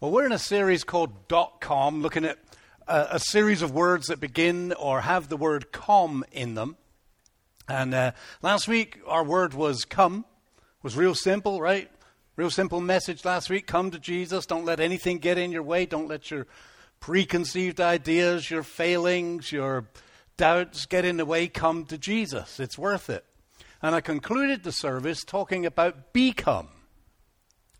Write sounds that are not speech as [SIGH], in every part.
Well, we're in a series called dot com, looking at a, a, series of words that begin or have the word com in them. And uh, last week, our word was come. Was real simple, right? Real simple message last week. Come to Jesus. Don't let anything get in your way. Don't let your preconceived ideas, your failings, your doubts get in the way. Come to Jesus. It's worth it. And I concluded the service talking about become.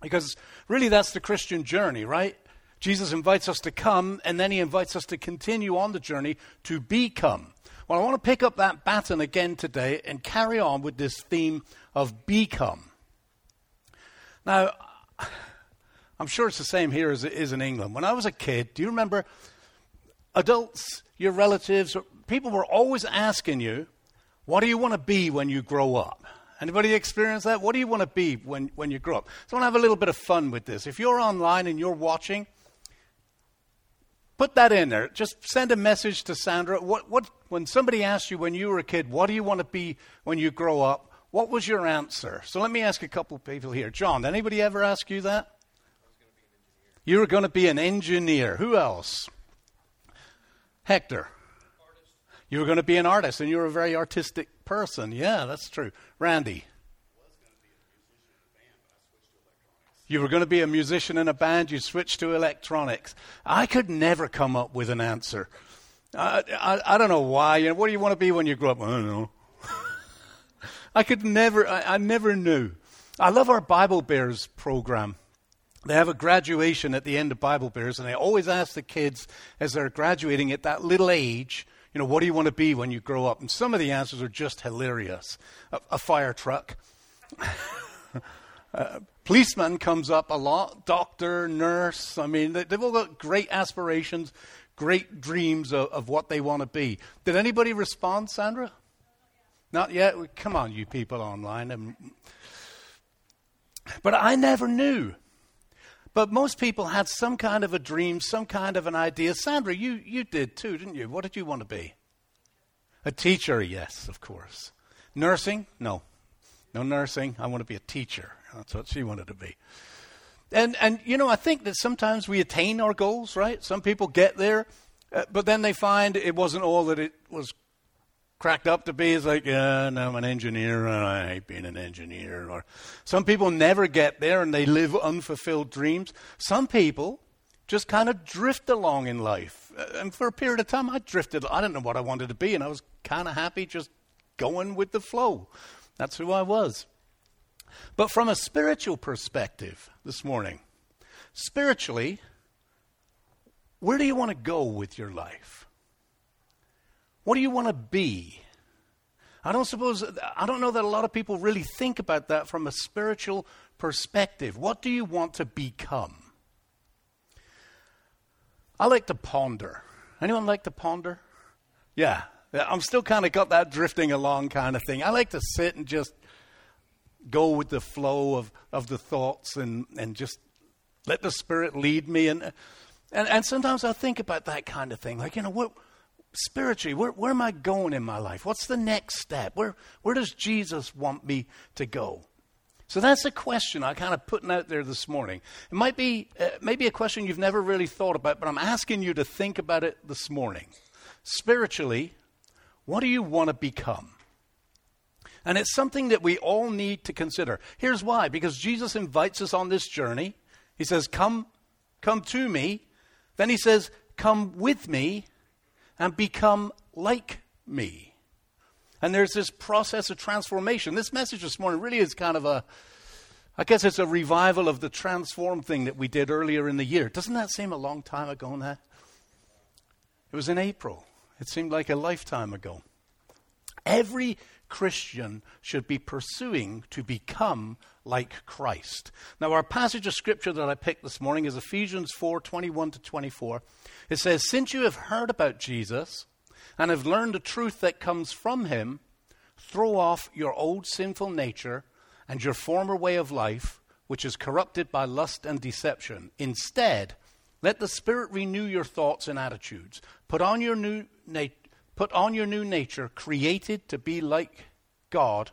Because really, that's the Christian journey, right? Jesus invites us to come, and then he invites us to continue on the journey to become. Well, I want to pick up that baton again today and carry on with this theme of become. Now, I'm sure it's the same here as it is in England. When I was a kid, do you remember adults, your relatives, people were always asking you, what do you want to be when you grow up? Anybody experience that? What do you want to be when, when you grow up? So I want to have a little bit of fun with this. If you're online and you're watching, put that in there. Just send a message to Sandra. What, what, when somebody asked you when you were a kid, what do you want to be when you grow up? What was your answer? So let me ask a couple people here. John, did anybody ever ask you that? You were going to be an engineer. Who else? Hector. You were going to be an artist, and you were a very artistic person. Yeah, that's true. Randy. You were going to be a musician in a band, you switched to electronics. I could never come up with an answer. I, I, I don't know why. You know, what do you want to be when you grow up? I don't know. [LAUGHS] I could never, I, I never knew. I love our Bible Bears program. They have a graduation at the end of Bible Bears, and they always ask the kids as they're graduating at that little age, you know, what do you want to be when you grow up? And some of the answers are just hilarious. A, a fire truck. [LAUGHS] uh, policeman comes up a lot. Doctor, nurse. I mean, they, have all got great aspirations, great dreams of, of what they want to be. Did anybody respond, Sandra? Not yet. Come on, you people online. But I never knew. But most people had some kind of a dream, some kind of an idea. Sandra, you, you did too, didn't you? What did you want to be? A teacher, yes, of course. Nursing? No. No nursing. I want to be a teacher. That's what she wanted to be. And, and you know, I think that sometimes we attain our goals, right? Some people get there, uh, but then they find it wasn't all that it was cracked up to be. is like, yeah, no, I'm an engineer, and I hate being an engineer. Or some people never get there and they live unfulfilled dreams. Some people just kind of drift along in life. Uh, and for a period of time, I drifted. I didn't know what I wanted to be, and I was kind of happy just going with the flow. That's who I was. But from a spiritual perspective this morning, spiritually, where do you want to go with your life? What do you want to be? I don't suppose, I don't know that a lot of people really think about that from a spiritual perspective. What do you want to become? I like to ponder. Anyone like to ponder? Yeah, I'm still kind of got that drifting along kind of thing. I like to sit and just go with the flow of, of the thoughts and, and just let the Spirit lead me. And, and, and sometimes I think about that kind of thing. Like, you know, what spiritually, where, where am I going in my life? What's the next step? Where, where does Jesus want me to go? So that's a question I kind of putting out there this morning. It might be uh, maybe a question you've never really thought about, but I'm asking you to think about it this morning. Spiritually, what do you want to become? And it's something that we all need to consider. Here's why because Jesus invites us on this journey. He says, Come, come to me. Then he says, Come with me and become like me. And there's this process of transformation. This message this morning really is kind of a, I guess it's a revival of the transform thing that we did earlier in the year. Doesn't that seem a long time ago now? It was in April. It seemed like a lifetime ago. Every Christian should be pursuing to become like Christ. Now, our passage of scripture that I picked this morning is Ephesians 4 21 to 24. It says, Since you have heard about Jesus, and have learned the truth that comes from him, throw off your old sinful nature and your former way of life, which is corrupted by lust and deception. Instead, let the Spirit renew your thoughts and attitudes. Put on your new, na- put on your new nature, created to be like God,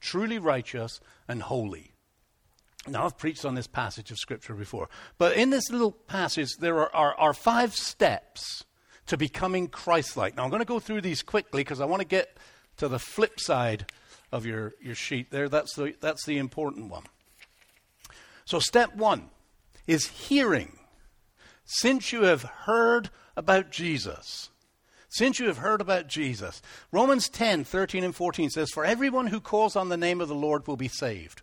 truly righteous and holy. Now, I've preached on this passage of Scripture before, but in this little passage, there are, are, are five steps to becoming Christ like. Now, I'm going to go through these quickly because I want to get to the flip side of your, your sheet there. That's the, that's the important one. So, step one is hearing. Since you have heard about Jesus, since you have heard about Jesus, Romans 10 13 and 14 says, For everyone who calls on the name of the Lord will be saved.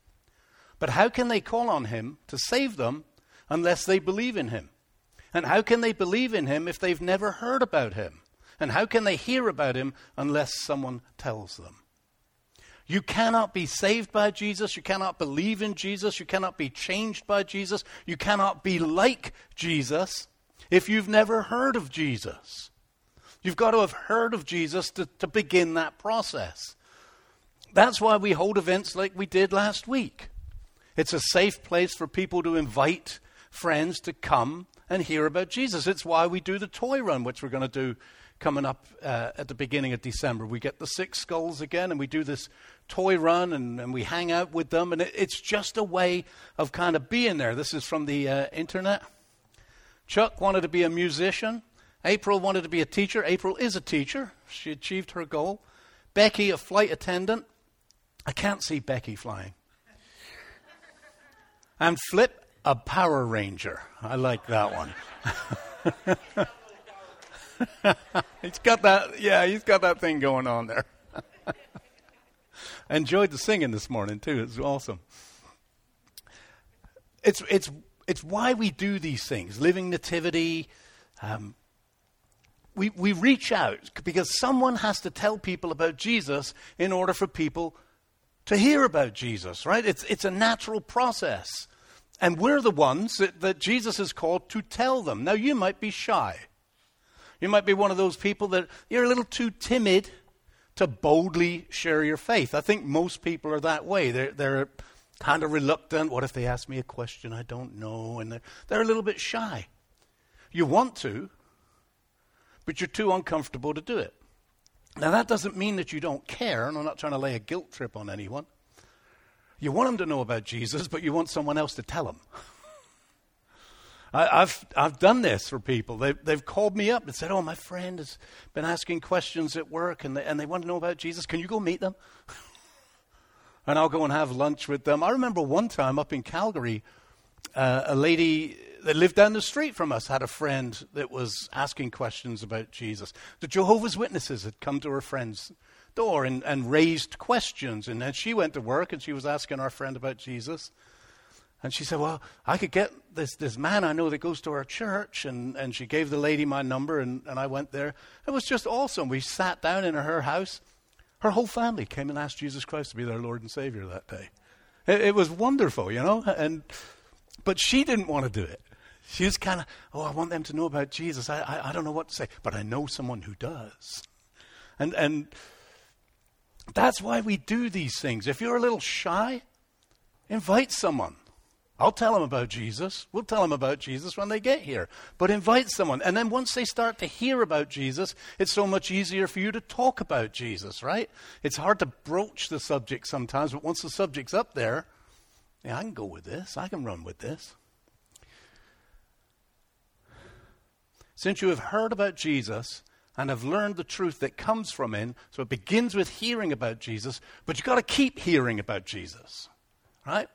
But how can they call on him to save them unless they believe in him? And how can they believe in him if they've never heard about him? And how can they hear about him unless someone tells them? You cannot be saved by Jesus. You cannot believe in Jesus. You cannot be changed by Jesus. You cannot be like Jesus if you've never heard of Jesus. You've got to have heard of Jesus to, to begin that process. That's why we hold events like we did last week. It's a safe place for people to invite friends to come and hear about Jesus. It's why we do the toy run, which we're going to do coming up uh, at the beginning of December. We get the six skulls again and we do this toy run and, and we hang out with them. And it, it's just a way of kind of being there. This is from the uh, internet. Chuck wanted to be a musician. April wanted to be a teacher. April is a teacher. She achieved her goal. Becky, a flight attendant. I can't see Becky flying. And Flip, a Power Ranger. I like that one. [LAUGHS] he's got that, yeah, he's got that thing going on there. [LAUGHS] Enjoyed the singing this morning too. It's awesome. It's it's it's why we do these things. Living nativity. Um, we we reach out because someone has to tell people about Jesus in order for people to hear about Jesus, right? It's, it's a natural process. And we're the ones that, that Jesus is called to tell them. Now, you might be shy. You might be one of those people that you're a little too timid to boldly share your faith. I think most people are that way. They're, they're kind of reluctant. What if they ask me a question I don't know? And they're, they're a little bit shy. You want to, but you're too uncomfortable to do it. Now, that doesn't mean that you don't care, and I'm not trying to lay a guilt trip on anyone. You want them to know about Jesus, but you want someone else to tell them. [LAUGHS] I, have I've done this for people. They've, they've called me up and said, Oh, my friend has been asking questions at work and they, and they want to know about Jesus. Can you go meet them? [LAUGHS] and I'll go and have lunch with them. I remember one time up in Calgary, uh, a lady that lived down the street from us had a friend that was asking questions about Jesus. The Jehovah's Witnesses had come to her friend's door and, and raised questions. And then she went to work and she was asking our friend about Jesus. And she said, Well, I could get this, this man I know that goes to our church. And, and she gave the lady my number, and, and I went there. It was just awesome. We sat down in her house. Her whole family came and asked Jesus Christ to be their Lord and Savior that day. It, it was wonderful, you know. And, but she didn't want to do it. She was kind of, oh, I want them to know about Jesus. I, I, I don't know what to say, but I know someone who does. And, and that's why we do these things. If you're a little shy, invite someone. I'll tell them about Jesus. We'll tell them about Jesus when they get here. But invite someone. And then once they start to hear about Jesus, it's so much easier for you to talk about Jesus, right? It's hard to broach the subject sometimes, but once the subject's up there, yeah, I can go with this. I can run with this. Since you have heard about Jesus and have learned the truth that comes from him, so it begins with hearing about Jesus, but you've got to keep hearing about Jesus, right?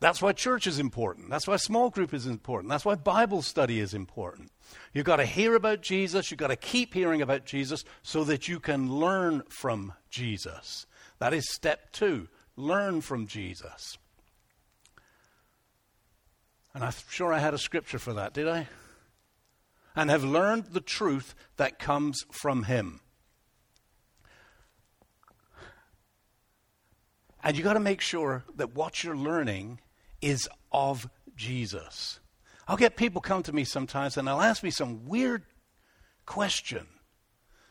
That's why church is important. That's why small group is important. That's why Bible study is important. You've got to hear about Jesus. You've got to keep hearing about Jesus so that you can learn from Jesus. That is step two learn from Jesus. And I'm sure I had a scripture for that, did I? And have learned the truth that comes from Him. And you got to make sure that what you're learning is of Jesus. I'll get people come to me sometimes and they'll ask me some weird question.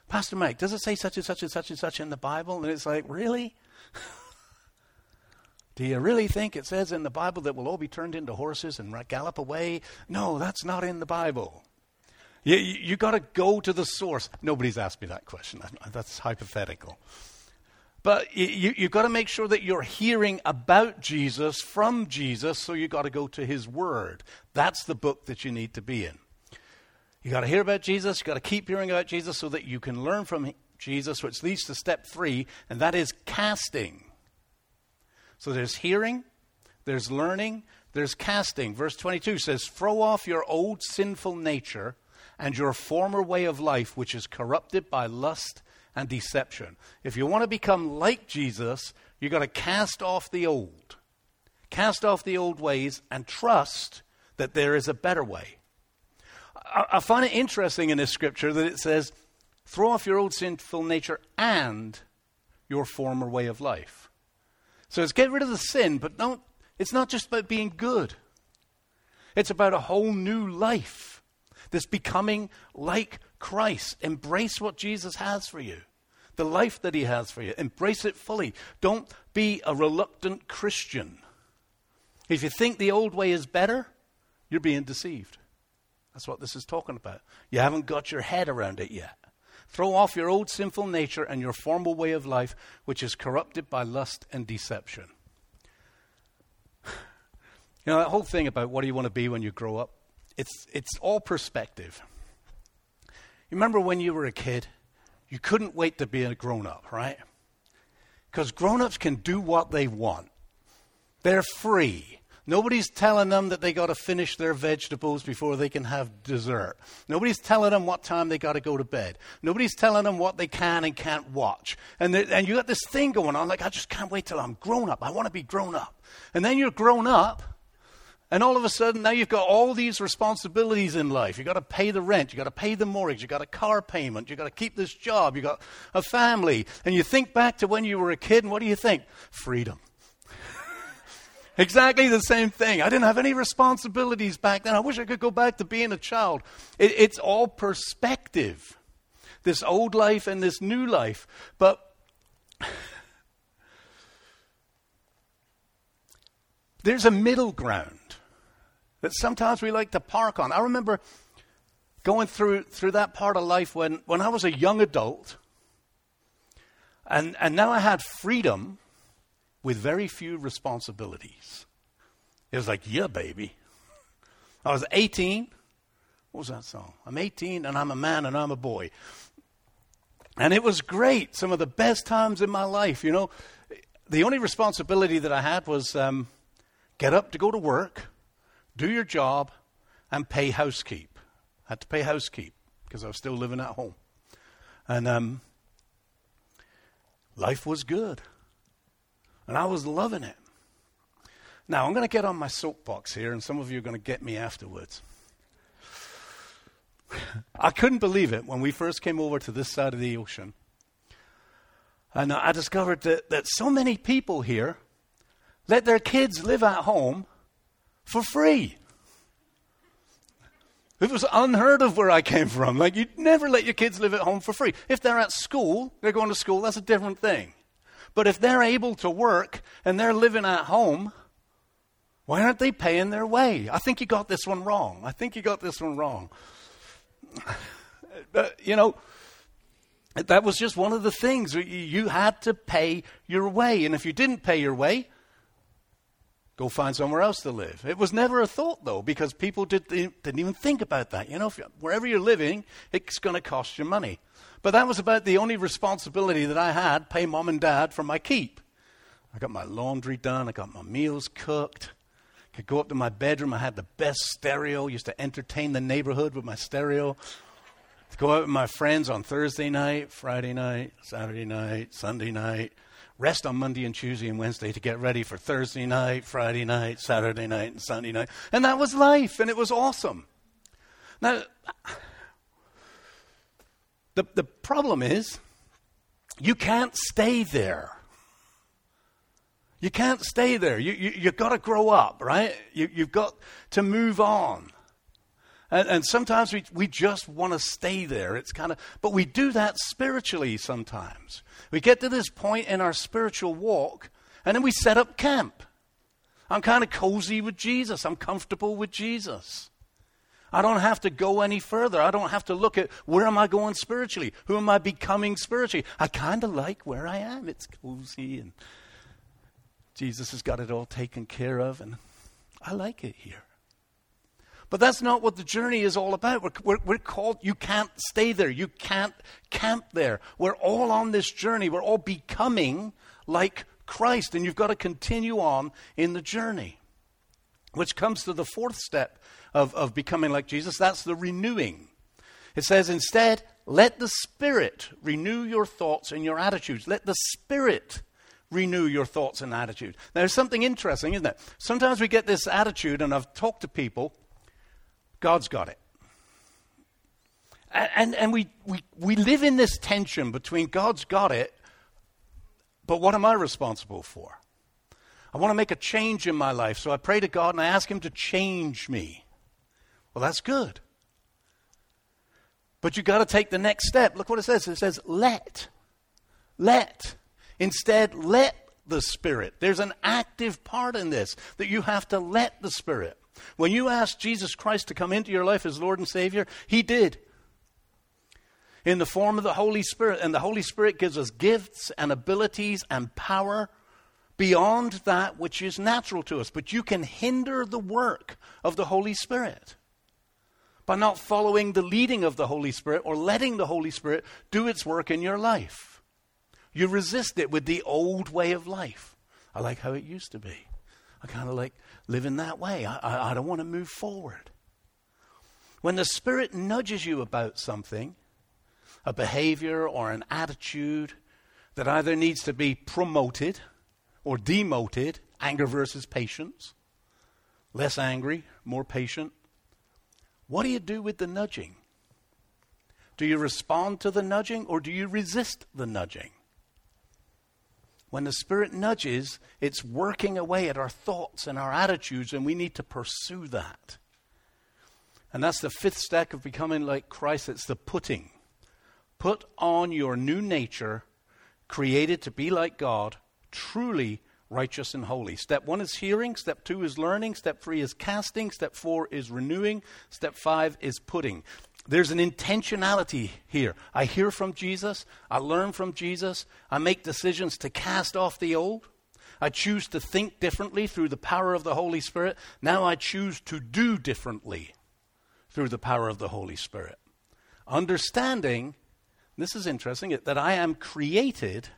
Pastor Mike, does it say such and such and such and such in the Bible? And it's like, really? [LAUGHS] Do you really think it says in the Bible that we'll all be turned into horses and gallop away? No, that's not in the Bible. You, you got to go to the source. Nobody's asked me that question. That's hypothetical. But you, you've got to make sure that you're hearing about Jesus from Jesus, so you've got to go to his word. That's the book that you need to be in. You've got to hear about Jesus, you've got to keep hearing about Jesus so that you can learn from Jesus, which leads to step three, and that is casting. So there's hearing, there's learning, there's casting. Verse 22 says, Throw off your old sinful nature and your former way of life, which is corrupted by lust and deception. If you want to become like Jesus, you've got to cast off the old. Cast off the old ways and trust that there is a better way. I, I find it interesting in this scripture that it says, throw off your old sinful nature and your former way of life. So it's get rid of the sin, but don't, it's not just about being good. It's about a whole new life. This becoming like Christ. Embrace what Jesus has for you, the life that He has for you. Embrace it fully. Don't be a reluctant Christian. If you think the old way is better, you're being deceived. That's what this is talking about. You haven't got your head around it yet. Throw off your old sinful nature and your former way of life, which is corrupted by lust and deception. [SIGHS] You know, that whole thing about what do you want to be when you grow up, it's, it's all perspective. You remember when you were a kid, you couldn't wait to be a grown up, right? Because grown ups can do what they want, they're free. Nobody's telling them that they got to finish their vegetables before they can have dessert. Nobody's telling them what time they got to go to bed. Nobody's telling them what they can and can't watch. And, and you got this thing going on like, I just can't wait till I'm grown up. I want to be grown up. And then you're grown up, and all of a sudden now you've got all these responsibilities in life. You've got to pay the rent. You've got to pay the mortgage. You've got a car payment. You've got to keep this job. You've got a family. And you think back to when you were a kid, and what do you think? Freedom. [LAUGHS] Exactly the same thing. I didn't have any responsibilities back then. I wish I could go back to being a child. It, it's all perspective. This old life and this new life. But [SIGHS] there's a middle ground that sometimes we like to park on. I remember going through through that part of life when, when I was a young adult and, and now I had freedom with very few responsibilities. It was like, yeah, baby. I was 18. What was that song? I'm 18 and I'm a man and I'm a boy. And it was great. Some of the best times in my life. You know, the only responsibility that I had was um, get up to go to work, do your job, and pay housekeep. I had to pay housekeep because I was still living at home. And um, life was good. And I was loving it. Now, I'm going to get on my soapbox here, and some of you are going to get me afterwards. I couldn't believe it when we first came over to this side of the ocean. And I discovered that, that so many people here let their kids live at home for free. It was unheard of where I came from. Like, you'd never let your kids live at home for free. If they're at school, they're going to school, that's a different thing. But if they're able to work and they're living at home, why aren't they paying their way? I think you got this one wrong. I think you got this one wrong. [SIGHS] But, you know, that was just one of the things. You had to pay your way. And if you didn't pay your way, go find somewhere else to live. It was never a thought, though, because people did, didn't even think about that. You know, wherever you're living, it's going to cost you money. But that was about the only responsibility that I had pay mom and dad for my keep. I got my laundry done, I got my meals cooked. Could go up to my bedroom, I had the best stereo, used to entertain the neighborhood with my stereo. Go out with my friends on Thursday night, Friday night, Saturday night, Sunday night. Rest on Monday and Tuesday and Wednesday to get ready for Thursday night, Friday night, Saturday night, and Sunday night. And that was life, and it was awesome. Now, the, the problem is, you can't stay there. You can't stay there. You, you, you've got to grow up, right? You, you've got to move on. And, and sometimes we, we just want to stay there. It's kind of, but we do that spiritually sometimes. We get to this point in our spiritual walk, and then we set up camp. I'm kind of cozy with Jesus. I'm comfortable with Jesus. I don't have to go any further. I don't have to look at where am I going spiritually? Who am I becoming spiritually? I kind of like where I am. It's cozy and Jesus has got it all taken care of, and I like it here. But that's not what the journey is all about. We're, we're, we're, called, you can't stay there. You can't camp there. We're all on this journey. We're all becoming like Christ, and you've got to continue on in the journey. Which comes to the fourth step of, of becoming like Jesus that's the renewing. It says, instead, let the Spirit renew your thoughts and your attitudes. Let the Spirit renew your thoughts and attitude. Now, there's something interesting, isn't it? Sometimes we get this attitude, and I've talked to people, God's got it. And, and we, we, we live in this tension between God's got it, but what am I responsible for? I want to make a change in my life, so I pray to God and I ask Him to change me. Well, that's good. But you've got to take the next step. Look what it says it says, let. Let. Instead, let the Spirit. There's an active part in this that you have to let the Spirit. When you asked Jesus Christ to come into your life as Lord and Savior, He did. In the form of the Holy Spirit. And the Holy Spirit gives us gifts and abilities and power beyond that which is natural to us. But you can hinder the work of the Holy Spirit by not following the leading of the Holy Spirit or letting the Holy Spirit do its work in your life. You resist it with the old way of life. I like how it used to be. I kind of like living that way. I, I, I don't want to move forward. When the Spirit nudges you about something, a behavior or an attitude that either needs to be promoted or demoted, anger versus patience, less angry, more patient, what do you do with the nudging? Do you respond to the nudging or do you resist the nudging? When the Spirit nudges, it's working away at our thoughts and our attitudes, and we need to pursue that. And that's the fifth step of becoming like Christ. It's the putting. Put on your new nature, created to be like God, truly righteous and holy. Step one is hearing. Step two is learning. Step three is casting. Step four is renewing. Step five is putting. There's an intentionality here. I hear from Jesus. I learn from Jesus. I make decisions to cast off the old. I choose to think differently through the power of the Holy Spirit. Now I choose to do differently through the power of the Holy Spirit. Understanding, this is interesting, that I am created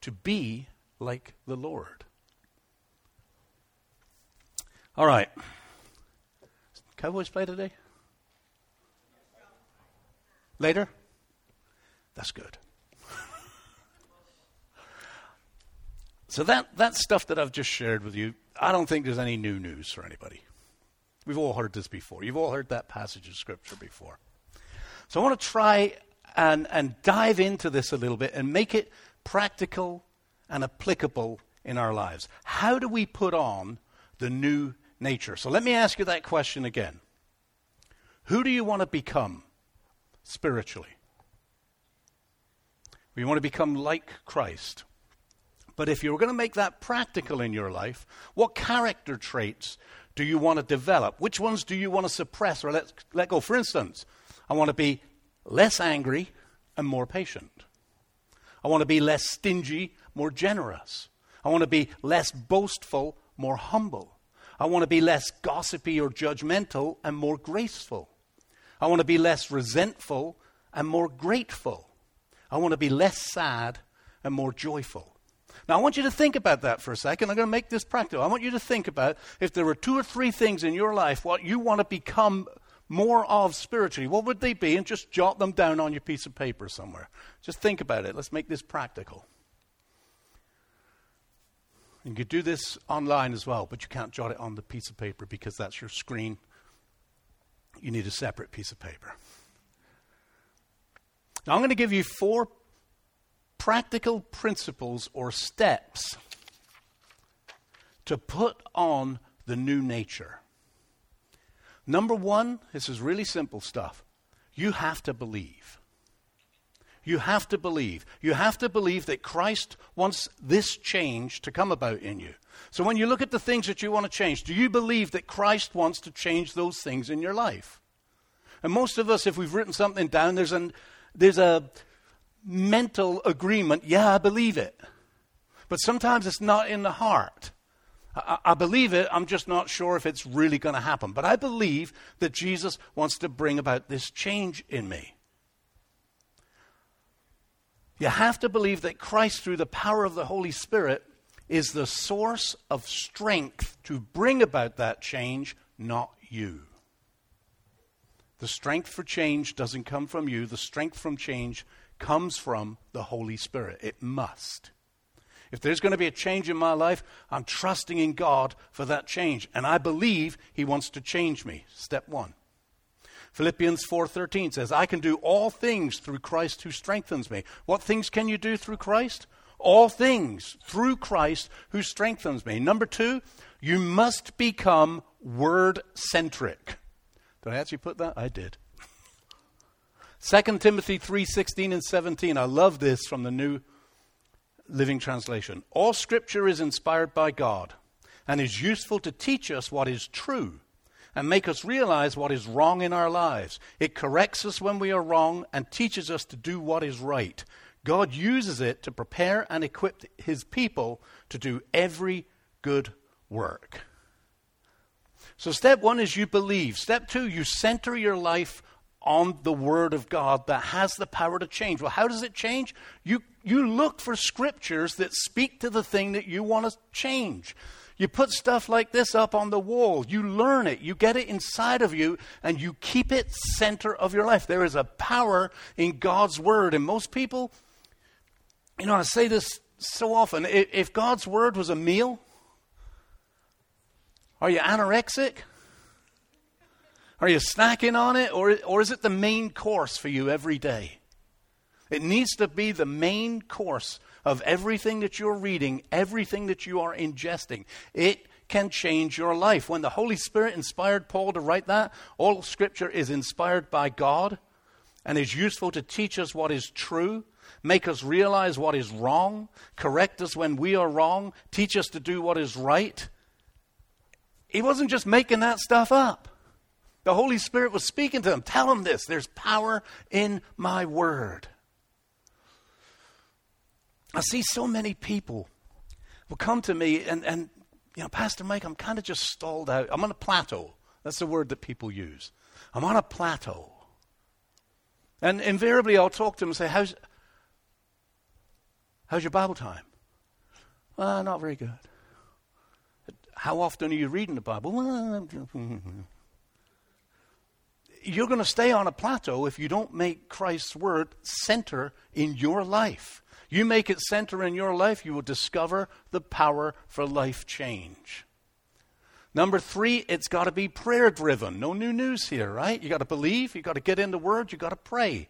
to be like the Lord. All right. Cowboys play today? Later? That's good. [LAUGHS] so that, that stuff that I've just shared with you, I don't think there's any new news for anybody. We've all heard this before. You've all heard that passage of Scripture before. So I want to try and, and dive into this a little bit and make it practical and applicable in our lives. How do we put on the new nature? So let me ask you that question again. Who do you want to become? Spiritually. We want to become like Christ. But if you're going to make that practical in your life, what character traits do you want to develop? Which ones do you want to suppress or let, let go? For instance, I want to be less angry and more patient. I want to be less stingy, more generous. I want to be less boastful, more humble. I want to be less gossipy or judgmental and more graceful. I want to be less resentful and more grateful. I want to be less sad and more joyful. Now, I want you to think about that for a second. I'm going to make this practical. I want you to think about if there were two or three things in your life what you want to become more of spiritually, what would they be? And just jot them down on your piece of paper somewhere. Just think about it. Let's make this practical. You could do this online as well, but you can't jot it on the piece of paper because that's your screen you need a separate piece of paper. Now, I'm going to give you four practical principles or steps to put on the new nature. Number one, this is really simple stuff. You have to believe. You have to believe. You have to believe that Christ wants this change to come about in you. So when you look at the things that you want to change, do you believe that Christ wants to change those things in your life? And most of us, if we've written something down, there's, an, there's a mental agreement yeah, I believe it. But sometimes it's not in the heart. I, I believe it, I'm just not sure if it's really going to happen. But I believe that Jesus wants to bring about this change in me. You have to believe that Christ, through the power of the Holy Spirit, is the source of strength to bring about that change, not you. The strength for change doesn't come from you. The strength from change comes from the Holy Spirit. It must. If there's going to be a change in my life, I'm trusting in God for that change. And I believe He wants to change me. Step one. Philippians 4:13 says, "I can do all things through Christ who strengthens me." What things can you do through Christ? All things through Christ who strengthens me. Number 2, you must become word-centric. Did I actually put that? I did. 2 Timothy 3:16 and 17. I love this from the New Living Translation. All scripture is inspired by God and is useful to teach us what is true and make us realize what is wrong in our lives. It corrects us when we are wrong and teaches us to do what is right. God uses it to prepare and equip his people to do every good work. So, step one is you believe. Step two, you center your life on the Word of God that has the power to change. Well, how does it change? You, you look for scriptures that speak to the thing that you want to change. You put stuff like this up on the wall. You learn it. You get it inside of you and you keep it center of your life. There is a power in God's word. And most people, you know, I say this so often. If God's word was a meal, are you anorexic? Are you snacking on it? Or, or is it the main course for you every day? It needs to be the main course of everything that you're reading, everything that you are ingesting. It can change your life. When the Holy Spirit inspired Paul to write that, all scripture is inspired by God and is useful to teach us what is true, make us realize what is wrong, correct us when we are wrong, teach us to do what is right. He wasn't just making that stuff up. The Holy Spirit was speaking to him. Tell him this there's power in my word. I see so many people will come to me and, and you know, Pastor Mike, I'm kind of just stalled out. I'm on a plateau. That's the word that people use. I'm on a plateau. And invariably I'll talk to them and say, How's, how's your Bible time? Well, not very good. How often are you reading the Bible? [LAUGHS] You're going to stay on a plateau if you don't make Christ's word center in your life. You make it center in your life, you will discover the power for life change. Number three, it's got to be prayer driven. No new news here, right? You got to believe, you got to get in the Word, you got to pray.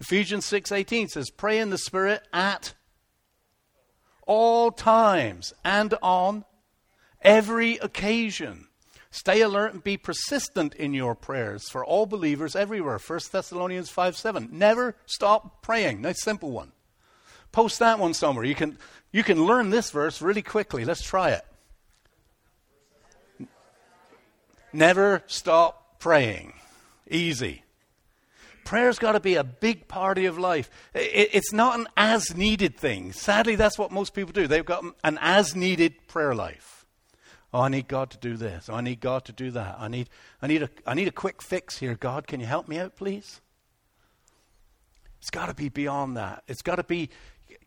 Ephesians six eighteen says, "Pray in the Spirit at all times and on every occasion." Stay alert and be persistent in your prayers for all believers everywhere. 1 Thessalonians 5 7. Never stop praying. Nice simple one. Post that one somewhere. You can, you can learn this verse really quickly. Let's try it. Never stop praying. Easy. Prayer's got to be a big part of life. It's not an as needed thing. Sadly, that's what most people do. They've got an as needed prayer life. Oh, I need God to do this. Oh, I need God to do that. I need, I, need a, I need a quick fix here. God, can you help me out, please? It's got to be beyond that. It's got to be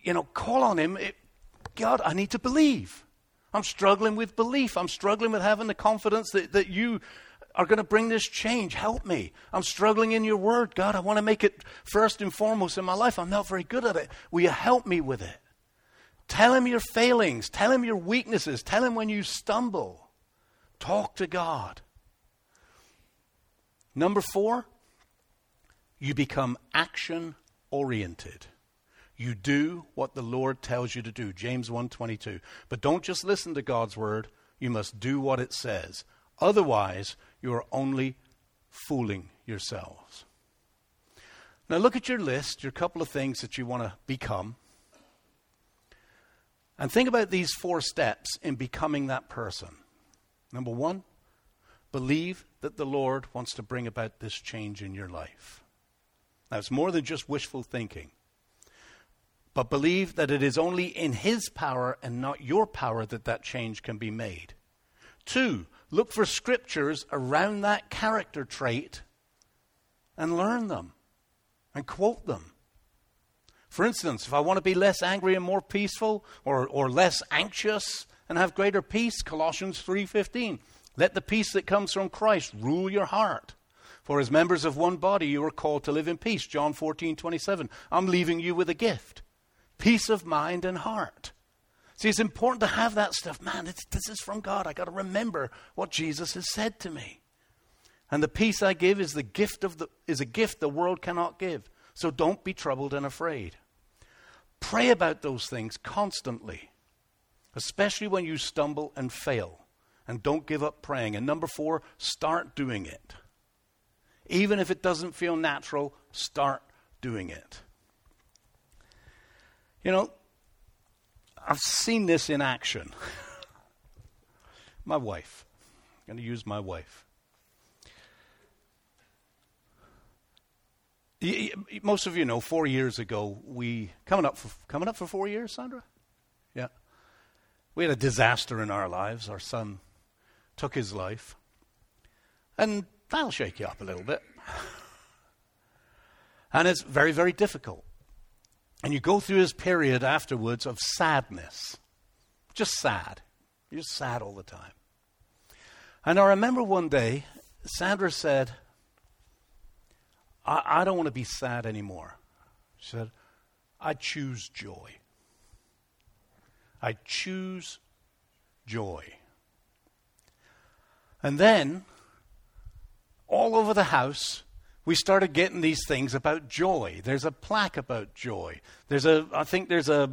you know, call on Him. It, God, I need to believe. I'm struggling with belief. I'm struggling with having the confidence that, that you are going to bring this change. Help me. I'm struggling in your word. God, I want to make it first and foremost in my life. I'm not very good at it. Will you help me with it? Tell him your failings. Tell him your weaknesses. Tell him when you stumble. Talk to God. Number four, you become action oriented. You do what the Lord tells you to do. James 1:22. But don't just listen to God's word, you must do what it says. Otherwise, you are only fooling yourselves. Now look at your list, your couple of things that you want to become. And think about these four steps in becoming that person. Number 1, believe that the Lord wants to bring about this change in your life. Now, it's more than just wishful thinking. But believe that it is only in His power and not your power that that change can be made. Two, look for scriptures around that character trait and learn them and quote them. For instance, if I want to be less angry and more peaceful or, or less anxious and have greater peace, Colossians 3:15, let the peace that comes from Christ rule your heart. For as members of one body you are called to live in peace. John 14:27. I'm leaving you with a gift. Peace of mind and heart. See, it's important to have that stuff. Man, this is from God. I got to remember what Jesus has said to me. And the peace I give is the gift of the is a gift the world cannot give. So don't be troubled and afraid. Pray about those things constantly, especially when you stumble and fail. And don't give up praying. And number four, start doing it. Even if it doesn't feel natural, start doing it. You know, I've seen this in action. [LAUGHS] my wife. I'm going to use my wife. Most of you know, four years ago, we coming up for coming up for four years, Sandra. Yeah, we had a disaster in our lives. Our son took his life, and that'll shake you up a little bit. [LAUGHS] and it's very, very difficult. And you go through this period afterwards of sadness, just sad. You're just sad all the time. And I remember one day, Sandra said, I, I don't want to be sad anymore. She said, I choose joy. I choose joy. And then, all over the house, we started getting these things about joy. There's a plaque about joy. There's a, I think there's a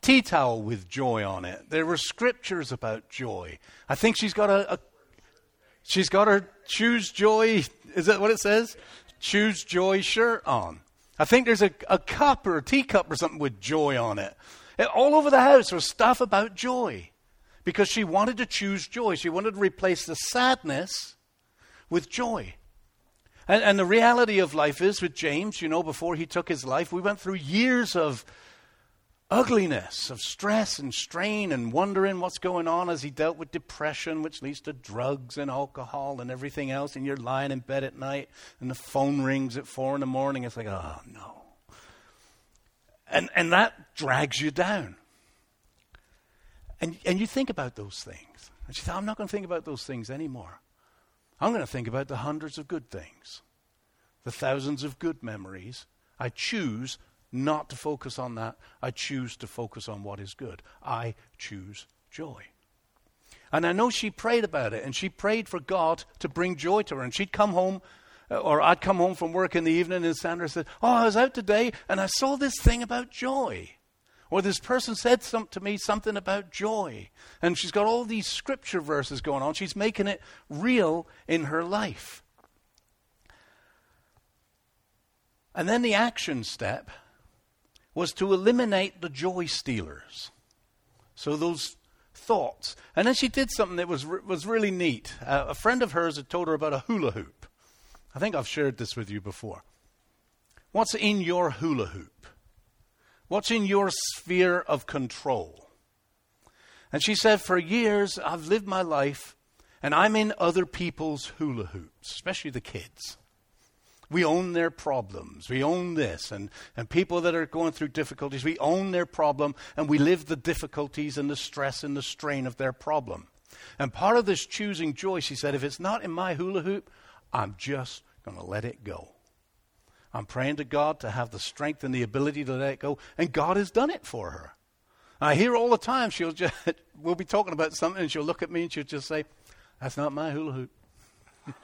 tea towel with joy on it. There were scriptures about joy. I think she's got a, a she's got her choose joy. Is that what it says? Choose joy shirt on. I think there's a, a cup or a teacup or something with joy on it. it. All over the house was stuff about joy because she wanted to choose joy. She wanted to replace the sadness with joy. And, and the reality of life is with James, you know, before he took his life, we went through years of ugliness, of stress and strain and wondering what's going on as he dealt with depression, which leads to drugs and alcohol and everything else. And you're lying in bed at night and the phone rings at four in the morning. It's like, oh no. And, and that drags you down. And, and you think about those things. And she said, I'm not going to think about those things anymore. I'm going to think about the hundreds of good things, the thousands of good memories. I choose not to focus on that. I choose to focus on what is good. I choose joy. And I know she prayed about it, and she prayed for God to bring joy to her. And she'd come home, uh, or I'd come home from work in the evening, and Sandra said, Oh, I was out today, and I saw this thing about joy. Or this person said some, to me something about joy. And she's got all these scripture verses going on. She's making it real in her life. And then the action step was to eliminate the joy stealers. So those thoughts. And then she did something that was, was really neat. Uh, a friend of hers had told her about a hula hoop. I think I've shared this with you before. What's in your hula hoop? What's in your sphere of control? And she said, For years, I've lived my life and I'm in other people's hula hoops, especially the kids. We own their problems. We own this. And, and people that are going through difficulties, we own their problem and we live the difficulties and the stress and the strain of their problem. And part of this choosing joy, she said, if it's not in my hula hoop, I'm just going to let it go. I'm praying to God to have the strength and the ability to let it go, and God has done it for her. I hear all the time she'll just [LAUGHS] we'll be talking about something and she'll look at me and she'll just say, That's not my hula hoop. [LAUGHS]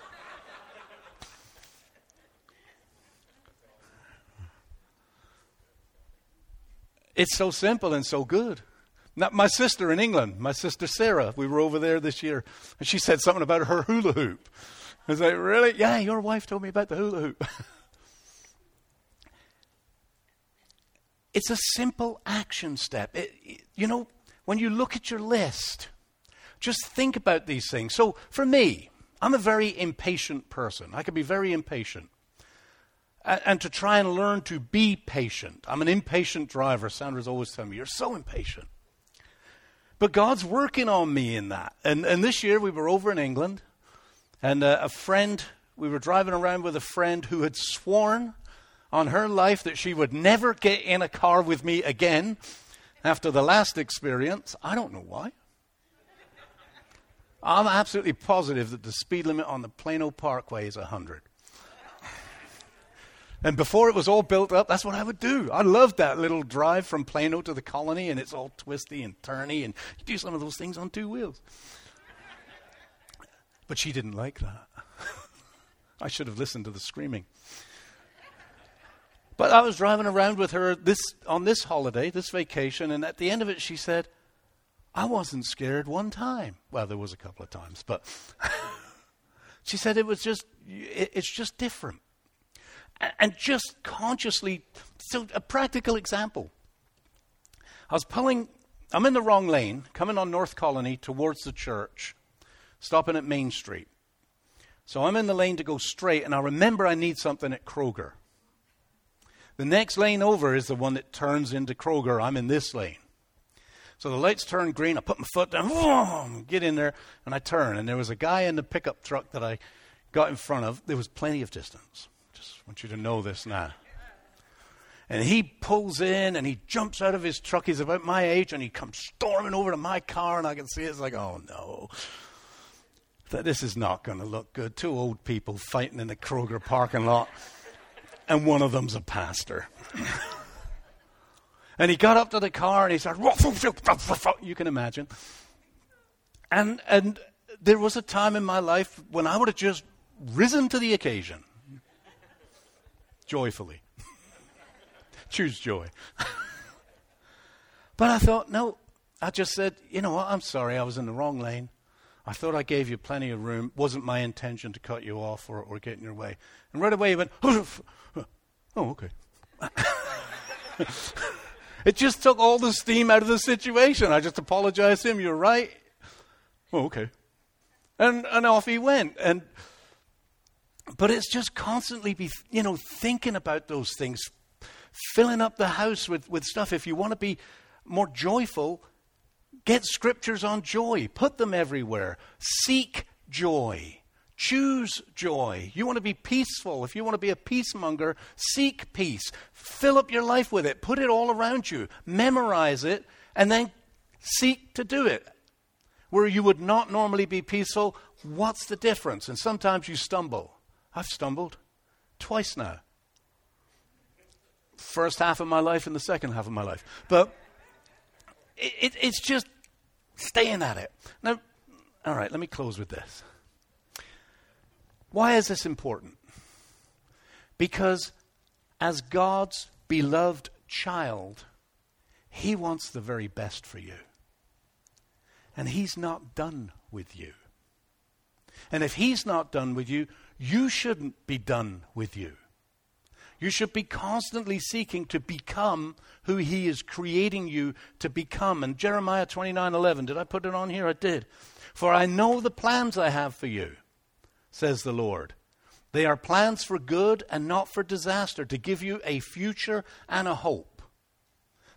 it's so simple and so good. Not my sister in England, my sister Sarah, we were over there this year, and she said something about her hula hoop. I was like, Really? Yeah, your wife told me about the hula hoop. [LAUGHS] It's a simple action step. It, you know, when you look at your list, just think about these things. So for me, I'm a very impatient person. I can be very impatient. And, and to try and learn to be patient. I'm an impatient driver. Sandra's always telling me, You're so impatient. But God's working on me in that. And, and this year we were over in England, and uh, a friend, we were driving around with a friend who had sworn on her life that she would never get in a car with me again after the last experience. I don't know why. I'm absolutely positive that the speed limit on the Plano Parkway is 100. And before it was all built up, that's what I would do. I loved that little drive from Plano to the colony, and it's all twisty and turny, and you do some of those things on two wheels. But she didn't like that. [LAUGHS] I should have listened to the screaming. But I was driving around with her this on this holiday, this vacation, and at the end of it, she said, "I wasn't scared one time." Well, there was a couple of times, but [LAUGHS] she said it was just it, it's just different, and just consciously. So, a practical example. I was pulling. I'm in the wrong lane, coming on North Colony towards the church, stopping at Main Street. So I'm in the lane to go straight, and I remember I need something at Kroger. The next lane over is the one that turns into Kroger. I'm in this lane. So the lights turn green. I put my foot down, whoom, get in there, and I turn. And there was a guy in the pickup truck that I got in front of. There was plenty of distance. Just want you to know this now. And he pulls in and he jumps out of his truck. He's about my age and he comes storming over to my car, and I can see it. it's like, oh no. That this is not going to look good. Two old people fighting in the Kroger parking lot and one of them's a pastor. [LAUGHS] and he got up to the car and he started, you can imagine. And, and there was a time in my life when I would have just risen to the occasion joyfully. [LAUGHS] Choose joy. [LAUGHS] but I thought, no, I just said, you know what, I'm sorry, I was in the wrong lane. I thought I gave you plenty of room. Wasn't my intention to cut you off or, or get in your way. And right away he went, Oh, okay. [LAUGHS] it just took all the steam out of the situation. I just apologized to him. You're right. Oh, okay. And and off he went. And but it's just constantly be you know thinking about those things, filling up the house with, with stuff. If you want to be more joyful, get scriptures on joy. Put them everywhere. Seek joy. Choose joy. You want to be peaceful. If you want to be a peacemonger, seek peace. Fill up your life with it. Put it all around you. Memorize it, and then seek to do it. Where you would not normally be peaceful, what's the difference? And sometimes you stumble. I've stumbled twice now. First half of my life and the second half of my life. But it, it, it's just staying at it. Now, all right, let me close with this. Why is this important? Because as God's beloved child, He wants the very best for you. And He's not done with you. And if He's not done with you, you shouldn't be done with you. You should be constantly seeking to become who He is creating you to become. And Jeremiah 29 11, did I put it on here? I did. For I know the plans I have for you says the Lord. They are plans for good and not for disaster, to give you a future and a hope.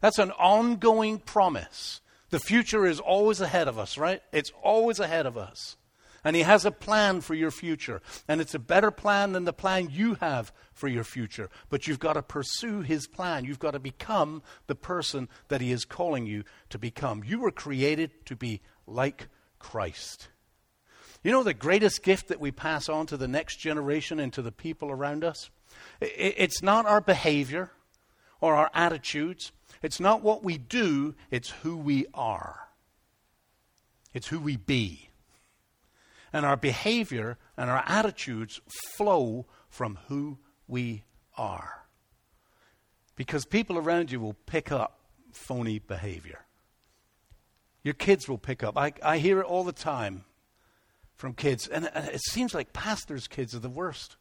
That's an ongoing promise. The future is always ahead of us, right? It's always ahead of us. And He has a plan for your future. And it's a better plan than the plan you have for your future. But you've got to pursue His plan. You've got to become the person that He is calling you to become. You were created to be like Christ. You know the greatest gift that we pass on to the next generation and to the people around us? It's not our behavior or our attitudes. It's not what we do, it's who we are. It's who we be. And our behavior and our attitudes flow from who we are. Because people around you will pick up phony behavior. Your kids will pick up. I, I hear it all the time from kids. And, it seems like pastors' kids are the worst.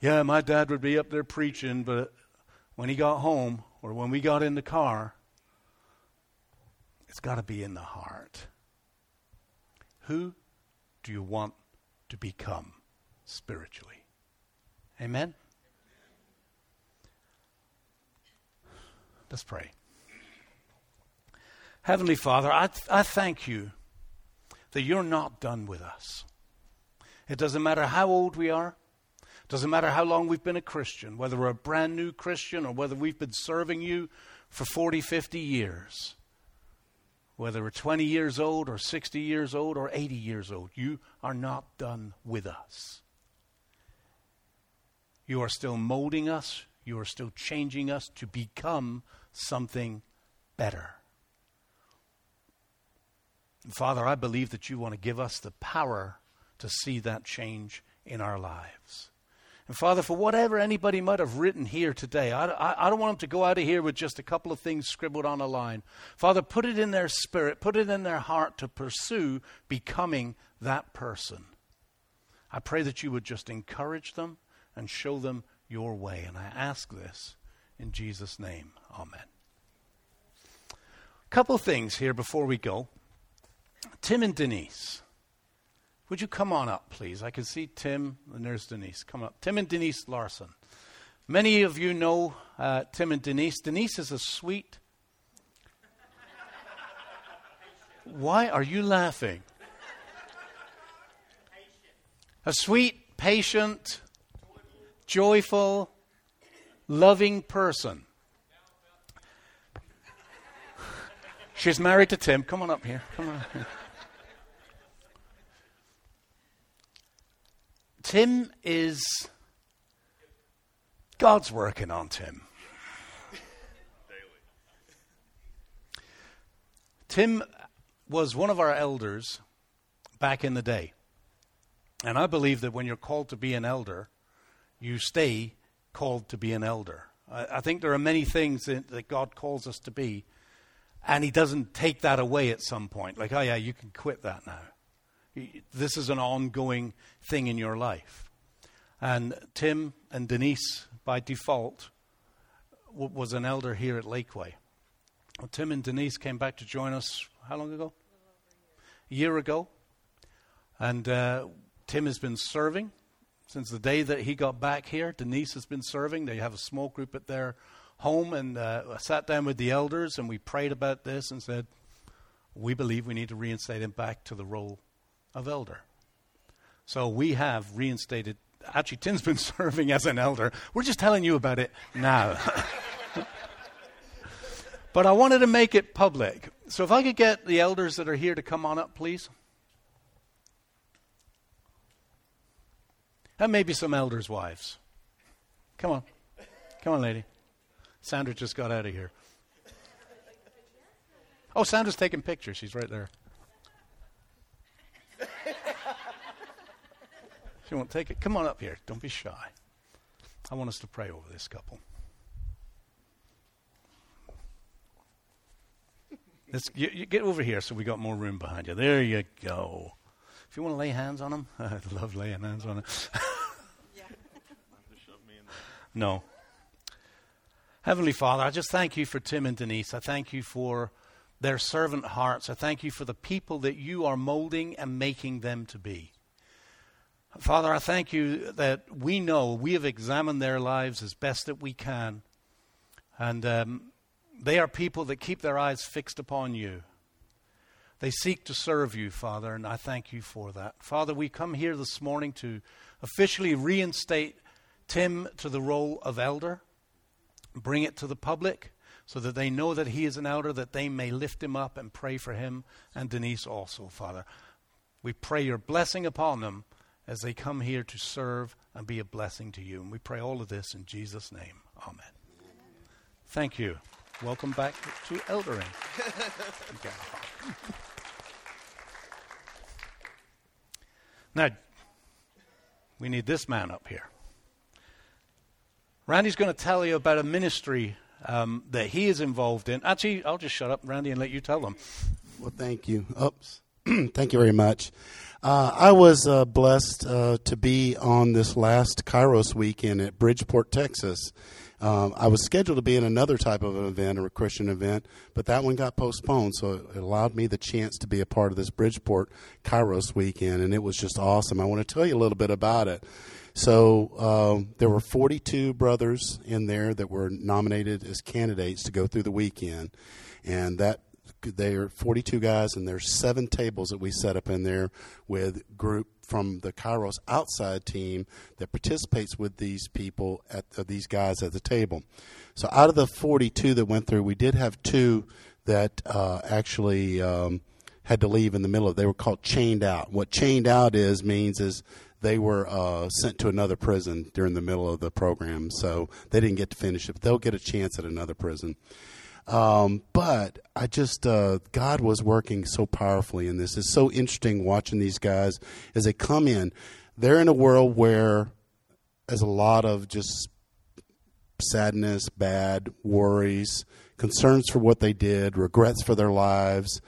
Yeah, my dad would be up there preaching, but when he got home or when we got in the car, it's got to be in the heart. Who do you want to become spiritually. Amen? Let's pray. Heavenly Father, I, th- I thank you that you're not done with us. It doesn't matter how old we are. Doesn't matter how long we've been a Christian, whether we're a brand new Christian or whether we've been serving you for 40, 50 years. Whether we're 20 years old or 60 years old or 80 years old, you are not done with us. You are still molding us. You are still changing us to become something better. Father, I believe that you want to give us the power to see that change in our lives. And Father, for whatever anybody might have written here today, I, I, I, don't want them to go out of here with just a couple of things scribbled on a line. Father, put it in their spirit, put it in their heart to pursue becoming that person. I pray that you would just encourage them and show them your way. And I ask this in Jesus' name. Amen. A couple things here before we go. Tim and Denise. Would you come on up, please? I can see Tim and there's Denise. Come up. Tim and Denise Larson. Many of you know uh, Tim and Denise. Denise is a sweet. Why are you laughing? A sweet, patient, joyful, loving person. She's married to Tim. Come on up here. Come on. Tim is. God's working on Tim. Tim was one of our elders back in the day. And I believe that when you're called to be an elder, you stay called to be an elder. I, I think there are many things that, that God calls us to be, and He doesn't take that away at some point. Like, oh, yeah, you can quit that now. This is an ongoing thing in your life. And Tim and Denise, by default, w- was an elder here at Lakeway. Well, Tim and Denise came back to join us how long ago? A year ago. And uh, Tim has been serving since the day that he got back here. Denise has been serving. They have a small group at their home, and uh, I sat down with the elders and we prayed about this and said, we believe we need to reinstate him back to the role of elder. So we have reinstated. Actually, Tim's been [LAUGHS] serving as an elder. We're just telling you about it now. [LAUGHS] but I wanted to make it public. So if I could get the elders that are here to come on up, please. And maybe some elders' wives. Come on. Come on, lady. Sandra just got out of here. Oh, Sandra's taking pictures. She's right there. She won't take it. Come on up here. Don't be shy. I want us to pray over this couple. Let's, you, you get over here so we got more room behind you. There you go. If you want to lay hands on them, [LAUGHS] I'd love laying hands on them. [LAUGHS] no. Heavenly Father, I just thank you for Tim and Denise. I thank you for their servant hearts. I thank you for the people that you are molding and making them to be. Father, I thank you that we know we have examined their lives as best that we can. And um, they are people that keep their eyes fixed upon you. They seek to serve you, Father, and I thank you for that. Father, we come here this morning to officially reinstate Tim to the role of elder, bring it to the public so that they know that he is an elder, that they may lift him up and pray for him and Denise also, Father. We pray your blessing upon them as they come here to serve and be a blessing to you. And we pray all of this in Jesus' name. Amen. Thank you. Welcome back to Eldering. [LAUGHS] now, we need this man up here. Randy's going to tell you about a ministry um, that he is involved in. Actually, I'll just shut up, Randy, and let you tell them. Well, thank you. Oops. [CLEARS THROAT] thank you very much. Uh, I was uh, blessed uh, to be on this last Kairos weekend at Bridgeport, Texas. Um, I was scheduled to be in another type of an event, a Christian event, but that one got postponed. So it allowed me the chance to be a part of this Bridgeport Kairos weekend, and it was just awesome. I want to tell you a little bit about it. So um, there were 42 brothers in there that were nominated as candidates to go through the weekend, and that they are 42 guys, and there's seven tables that we set up in there with group from the Kairos outside team that participates with these people at uh, these guys at the table. So out of the 42 that went through, we did have two that uh, actually um, had to leave in the middle of. They were called chained out. What chained out is means is they were uh, sent to another prison during the middle of the program, so they didn't get to finish it. But they'll get a chance at another prison. Um, but I just uh, God was working so powerfully in this. It's so interesting watching these guys as they come in. They're in a world where there's a lot of just sadness, bad worries, concerns for what they did, regrets for their lives.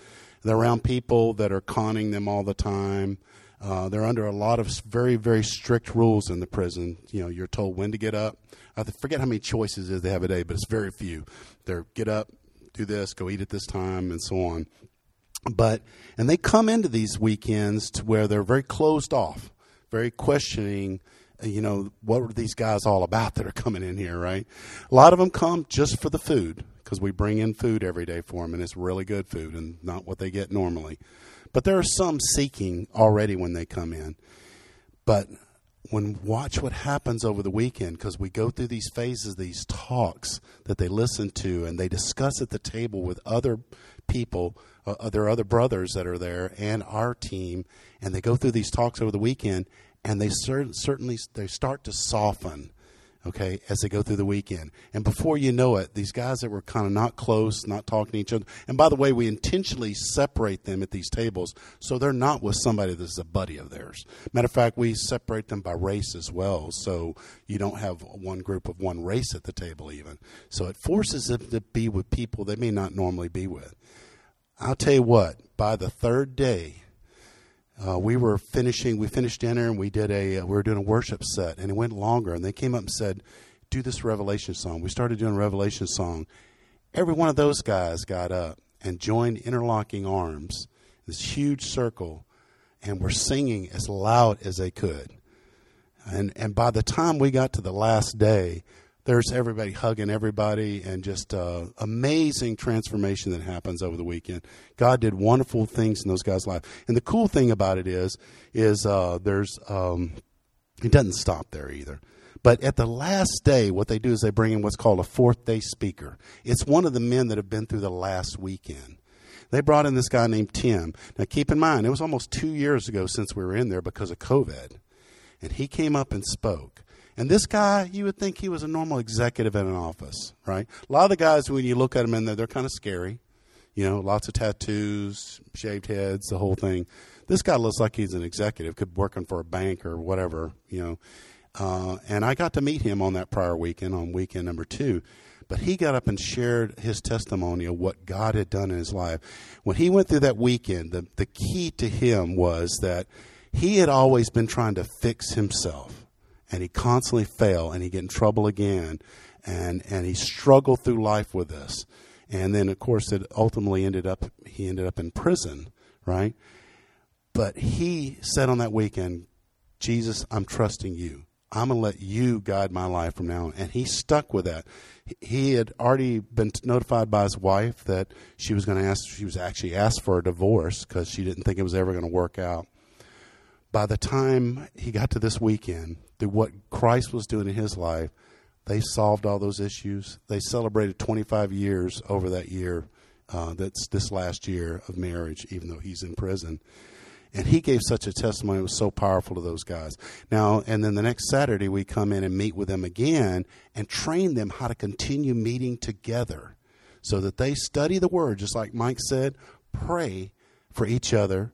They're around people that are conning them all the time. Uh, they're under a lot of very, very strict rules in the prison. You know, you're told when to get up. I forget how many choices they have a day, but it's very few. They're get up, do this, go eat at this time, and so on. But and they come into these weekends to where they're very closed off, very questioning. Uh, you know, what are these guys all about that are coming in here, right? A lot of them come just for the food because we bring in food every day for them, and it's really good food and not what they get normally. But there are some seeking already when they come in. But when watch what happens over the weekend because we go through these phases these talks that they listen to and they discuss at the table with other people uh, uh there are other brothers that are there and our team and they go through these talks over the weekend and they cer- certainly they start to soften okay, as they go through the weekend. And before you know it, these guys that were kind of not close, not talking to each other, and by the way, we intentionally separate them at these tables so they're not with somebody that's a buddy of theirs. Matter of fact, we separate them by race as well, so you don't have one group of one race at the table even. So it forces them to be with people they may not normally be with. I'll tell you what, by the third day, uh, we were finishing, we finished dinner and we did a, uh, we were doing a worship set and it went longer and they came up and said, do this Revelation song. We started doing Revelation song. Every one of those guys got up and joined Interlocking Arms, this huge circle, and were singing as loud as they could. And, and by the time we got to the last day, there's everybody hugging everybody and just uh, amazing transformation that happens over the weekend. God did wonderful things in those guys' lives. And the cool thing about it is, is uh, there's um, it doesn't stop there either. But at the last day, what they do is they bring in what's called a fourth day speaker. It's one of the men that have been through the last weekend. They brought in this guy named Tim. Now, keep in mind, it was almost two years ago since we were in there because of COVID. And he came up and spoke. And this guy, you would think he was a normal executive in an office, right? A lot of the guys, when you look at them in there, they're kind of scary. You know, lots of tattoos, shaved heads, the whole thing. This guy looks like he's an executive, could be working for a bank or whatever, you know. Uh, and I got to meet him on that prior weekend, on weekend number two. But he got up and shared his testimony of what God had done in his life. When he went through that weekend, the, the key to him was that he had always been trying to fix himself and he constantly fail and he get in trouble again and and he struggled through life with this. And then of course it ultimately ended up he ended up in prison right? But he said on that weekend jesus i'm trusting you. I'm going to let you guide my life from now on. And he stuck with that. He had already been notified by his wife that she was going to ask she was actually asked for a divorce because she didn't think it was ever going to work out. By the time he got to this weekend, through what Christ was doing in his life, they solved all those issues. They celebrated 25 years over that year, uh, that's this last year of marriage, even though he's in prison. And he gave such a testimony, it was so powerful to those guys. Now, and then the next Saturday, we come in and meet with them again and train them how to continue meeting together so that they study the word, just like Mike said, pray for each other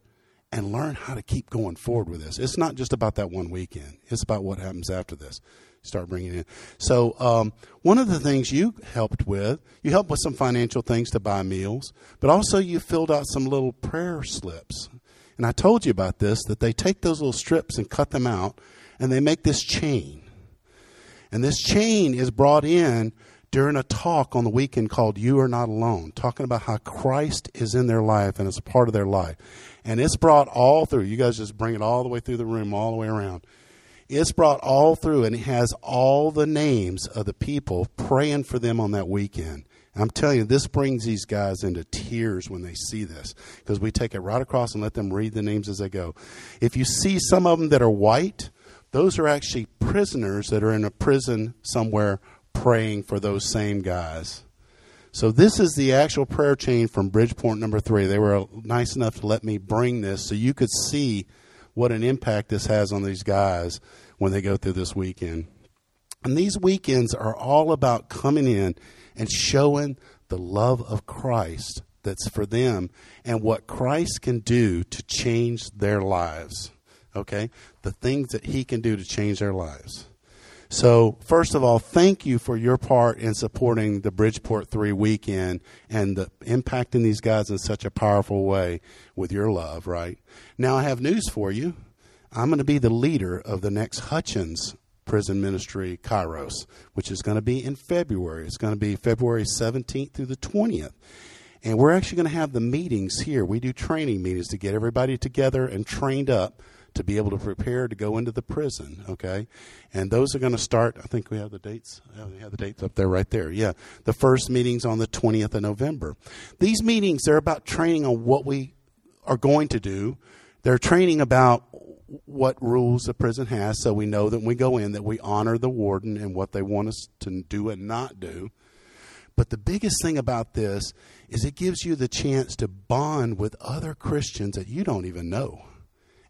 and learn how to keep going forward with this. It's not just about that one weekend. It's about what happens after this. Start bringing in. So um, one of the things you helped with, you helped with some financial things to buy meals, but also you filled out some little prayer slips. And I told you about this that they take those little strips and cut them out, and they make this chain. And this chain is brought in during a talk on the weekend called You Are Not Alone, talking about how Christ is in their life and is a part of their life. And it's brought all through. You guys just bring it all the way through the room, all the way around. It's brought all through, and it has all the names of the people praying for them on that weekend. And I'm telling you, this brings these guys into tears when they see this because we take it right across and let them read the names as they go. If you see some of them that are white, those are actually prisoners that are in a prison somewhere praying for those same guys. So this is the actual prayer chain from Bridgeport number three. They were nice enough to let me bring this so you could see what an impact this has on these guys when they go through this weekend. And these weekends are all about coming in and showing the love of Christ that's for them and what Christ can do to change their lives. Okay? The things that he can do to change their lives. So, first of all, thank you for your part in supporting the Bridgeport 3 weekend and the, impacting these guys in such a powerful way with your love, right? Now, I have news for you. I'm going to be the leader of the next Hutchins prison ministry, Kairos, which is going to be in February. It's going to be February 17th through the 20th. And we're actually going to have the meetings here. We do training meetings to get everybody together and trained up to be able to prepare to go into the prison. Okay, and those are going to start. I think we have the dates. We have the dates up there, right there. Yeah, the first meetings on the twentieth of November. These meetings they're about training on what we are going to do. They're training about what rules the prison has, so we know that when we go in that we honor the warden and what they want us to do and not do. But the biggest thing about this is it gives you the chance to bond with other Christians that you don't even know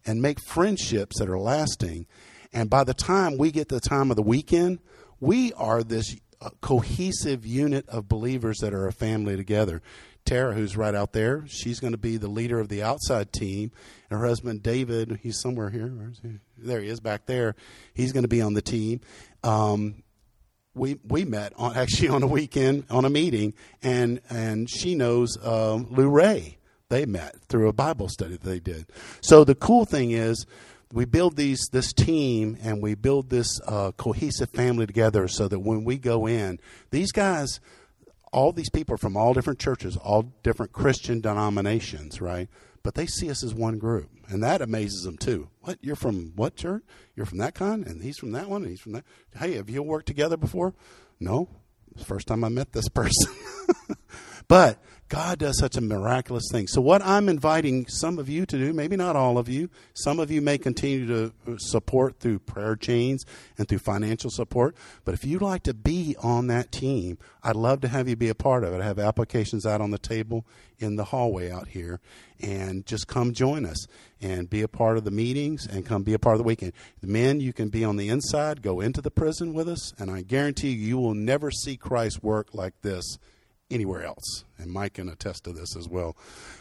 and make friendships that are lasting. And by the time we get to the time of the weekend, we are this uh, cohesive unit of believers that are a family together. Tara, who's right out there, she's going to be the leader of the outside team. And her husband, David, he's somewhere here. He? There he is back there. He's going to be on the team. Um, we we met on [LAUGHS] actually on a weekend on a meeting, and and she knows um, Lou Ray they met through a Bible study that they did. So the cool thing is, we build these this team and we build this uh, cohesive family together, so that when we go in, these guys, all these people are from all different churches, all different Christian denominations, right? But they see us as one group, and that amazes them too. What you're from? What church? You're from that kind, and he's from that one, and he's from that. Hey, have you worked together before? No, first time I met this person. [LAUGHS] but God does such a miraculous thing. So, what I'm inviting some of you to do, maybe not all of you, some of you may continue to support through prayer chains and through financial support. But if you'd like to be on that team, I'd love to have you be a part of it. I have applications out on the table in the hallway out here. And just come join us and be a part of the meetings and come be a part of the weekend. The men, you can be on the inside, go into the prison with us, and I guarantee you, you will never see Christ work like this anywhere else. And Mike can attest to this as well.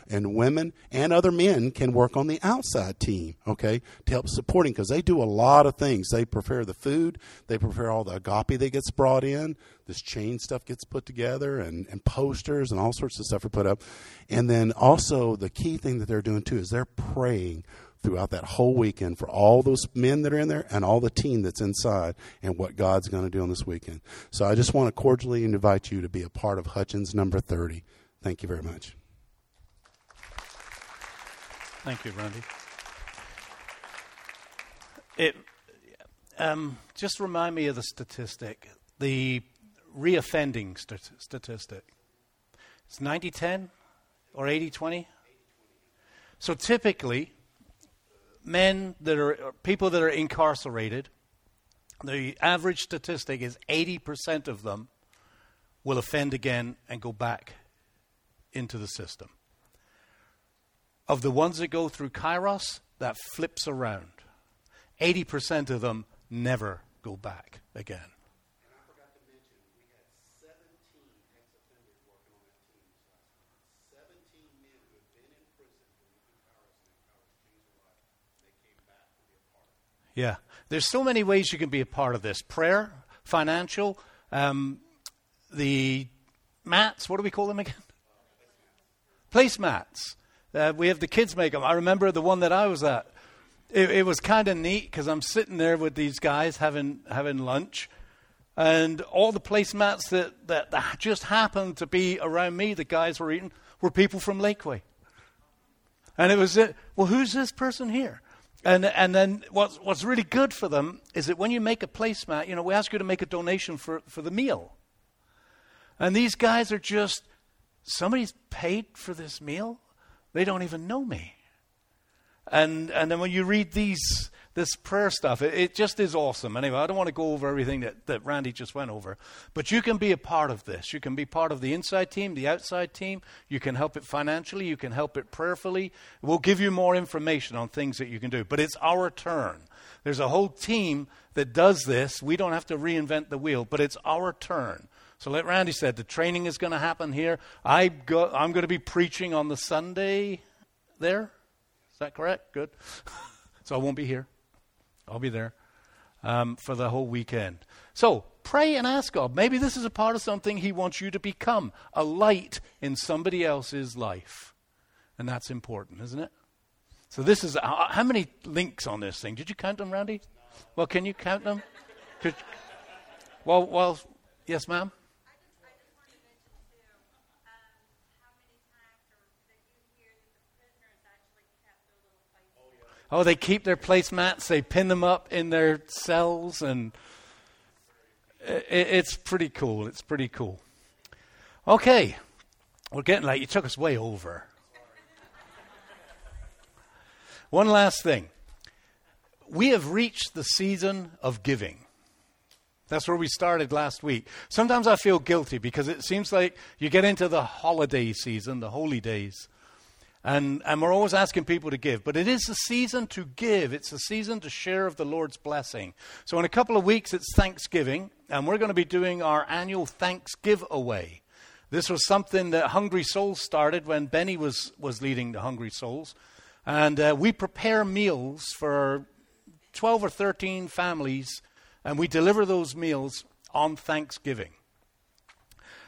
And women and other men can work on the outside team, okay, to help supporting because they do a lot of things. They prepare the food, they prepare all the agape that gets brought in, this chain stuff gets put together, and, and posters and all sorts of stuff are put up. And then also, the key thing that they're doing too is they're praying throughout that whole weekend for all those men that are in there and all the team that's inside and what God's going to do on this weekend. So I just want to cordially invite you to be a part of Hutchins number 30. Thank you very much. Thank you, Randy. It um, just remind me of the statistic, the reoffending st- statistic. It's 90 10 or 80 20? So typically, men that are people that are incarcerated, the average statistic is 80% of them will offend again and go back into the system. Of the ones that go through Kairos, that flips around. 80% of them never go back again. Yeah. There's so many ways you can be a part of this prayer, financial, um, the mats, what do we call them again? Placemats. Uh, we have the kids make them. I remember the one that I was at. It, it was kind of neat because I'm sitting there with these guys having having lunch, And all the placemats that, that, that just happened to be around me, the guys were eating, were people from Lakeway. And it was, well, who's this person here? And, and then what's, what's really good for them is that when you make a placemat, you know, we ask you to make a donation for, for the meal. And these guys are just, somebody's paid for this meal? They don't even know me. And, and then when you read these, this prayer stuff. It, it, just is awesome. Anyway, I don't want to go over everything that, that Randy just went over, but you can be a part of this. You can be part of the inside team, the outside team. You can help it financially. You can help it prayerfully. We'll give you more information on things that you can do, but it's our turn. There's a whole team that does this. We don't have to reinvent the wheel, but it's our turn. So, like Randy said, the training is going to happen here. I go, I'm going to be preaching on the Sunday there. Is that correct? Good. [LAUGHS] so I won't be here. I'll be there um, for the whole weekend. So pray and ask God. Maybe this is a part of something He wants you to become a light in somebody else's life. And that's important, isn't it? So this is uh, how many links on this thing? Did you count them, Randy? Well, can you count them? Could, well, well, yes, ma'am. Oh, they keep their placemats, they pin them up in their cells, and it's pretty cool. It's pretty cool. Okay, we're getting late. You took us way over. One last thing. We have reached the season of giving. That's where we started last week. Sometimes I feel guilty because it seems like you get into the holiday season, the holy days, and, and we're always asking people to give. But it is a season to give, it's a season to share of the Lord's blessing. So, in a couple of weeks, it's Thanksgiving, and we're going to be doing our annual Thanks Giveaway. This was something that Hungry Souls started when Benny was, was leading the Hungry Souls. And uh, we prepare meals for 12 or 13 families, and we deliver those meals on Thanksgiving.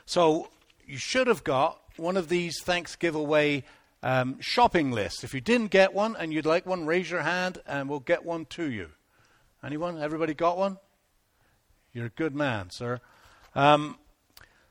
So, you should have got one of these Thanks Giveaway um, shopping list. If you didn't get one and you'd like one, raise your hand and we'll get one to you. Anyone? Everybody got one? You're a good man, sir. Um,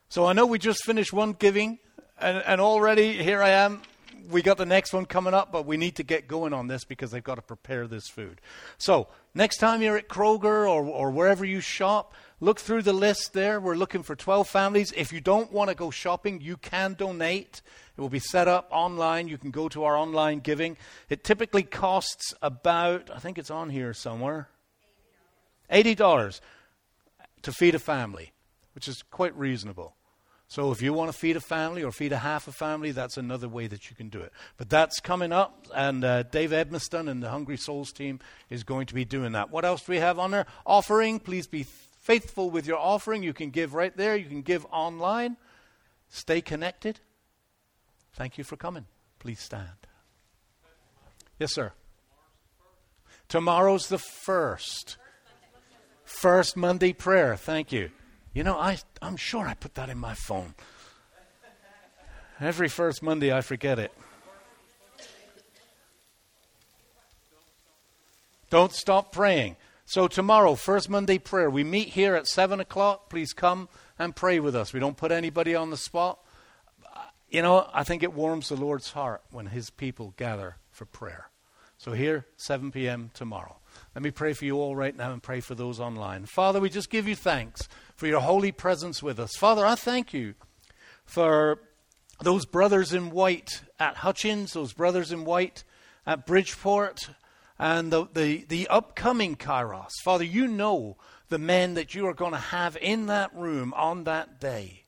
so I know we just finished one giving, and, and already here I am. We got the next one coming up, but we need to get going on this because they've got to prepare this food. So next time you're at Kroger or, or wherever you shop, look through the list there. We're looking for 12 families. If you don't want to go shopping, you can donate. It will be set up online. You can go to our online giving. It typically costs about, I think it's on here somewhere, $80 to feed a family, which is quite reasonable. So if you want to feed a family or feed a half a family, that's another way that you can do it. But that's coming up, and uh, Dave Edmiston and the Hungry Souls team is going to be doing that. What else do we have on there? Offering. Please be faithful with your offering. You can give right there. You can give online. Stay connected. Thank you for coming. Please stand. Yes, sir. Tomorrow's the first. First Monday prayer. Thank you. You know, I, I'm sure I put that in my phone. Every first Monday, I forget it. Don't stop praying. So, tomorrow, first Monday prayer, we meet here at 7 o'clock. Please come and pray with us. We don't put anybody on the spot. You know, I think it warms the Lord's heart when his people gather for prayer. So here, 7 p.m. tomorrow. Let me pray for you all right now and pray for those online. Father, we just give you thanks for your holy presence with us. Father, I thank you for those brothers in white at Hutchins, those brothers in white at Bridgeport, and the, the, the upcoming Kairos. Father, you know the men that you are going to have in that room on that day.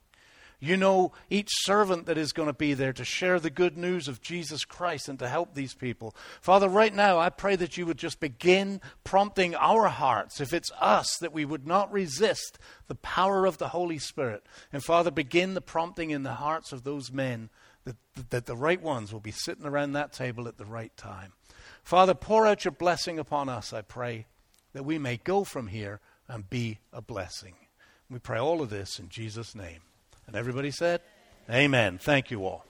You know each servant that is going to be there to share the good news of Jesus Christ and to help these people. Father, right now, I pray that you would just begin prompting our hearts, if it's us, that we would not resist the power of the Holy Spirit. And Father, begin the prompting in the hearts of those men that, that the right ones will be sitting around that table at the right time. Father, pour out your blessing upon us, I pray, that we may go from here and be a blessing. We pray all of this in Jesus' name. And everybody said, Amen. Thank you all.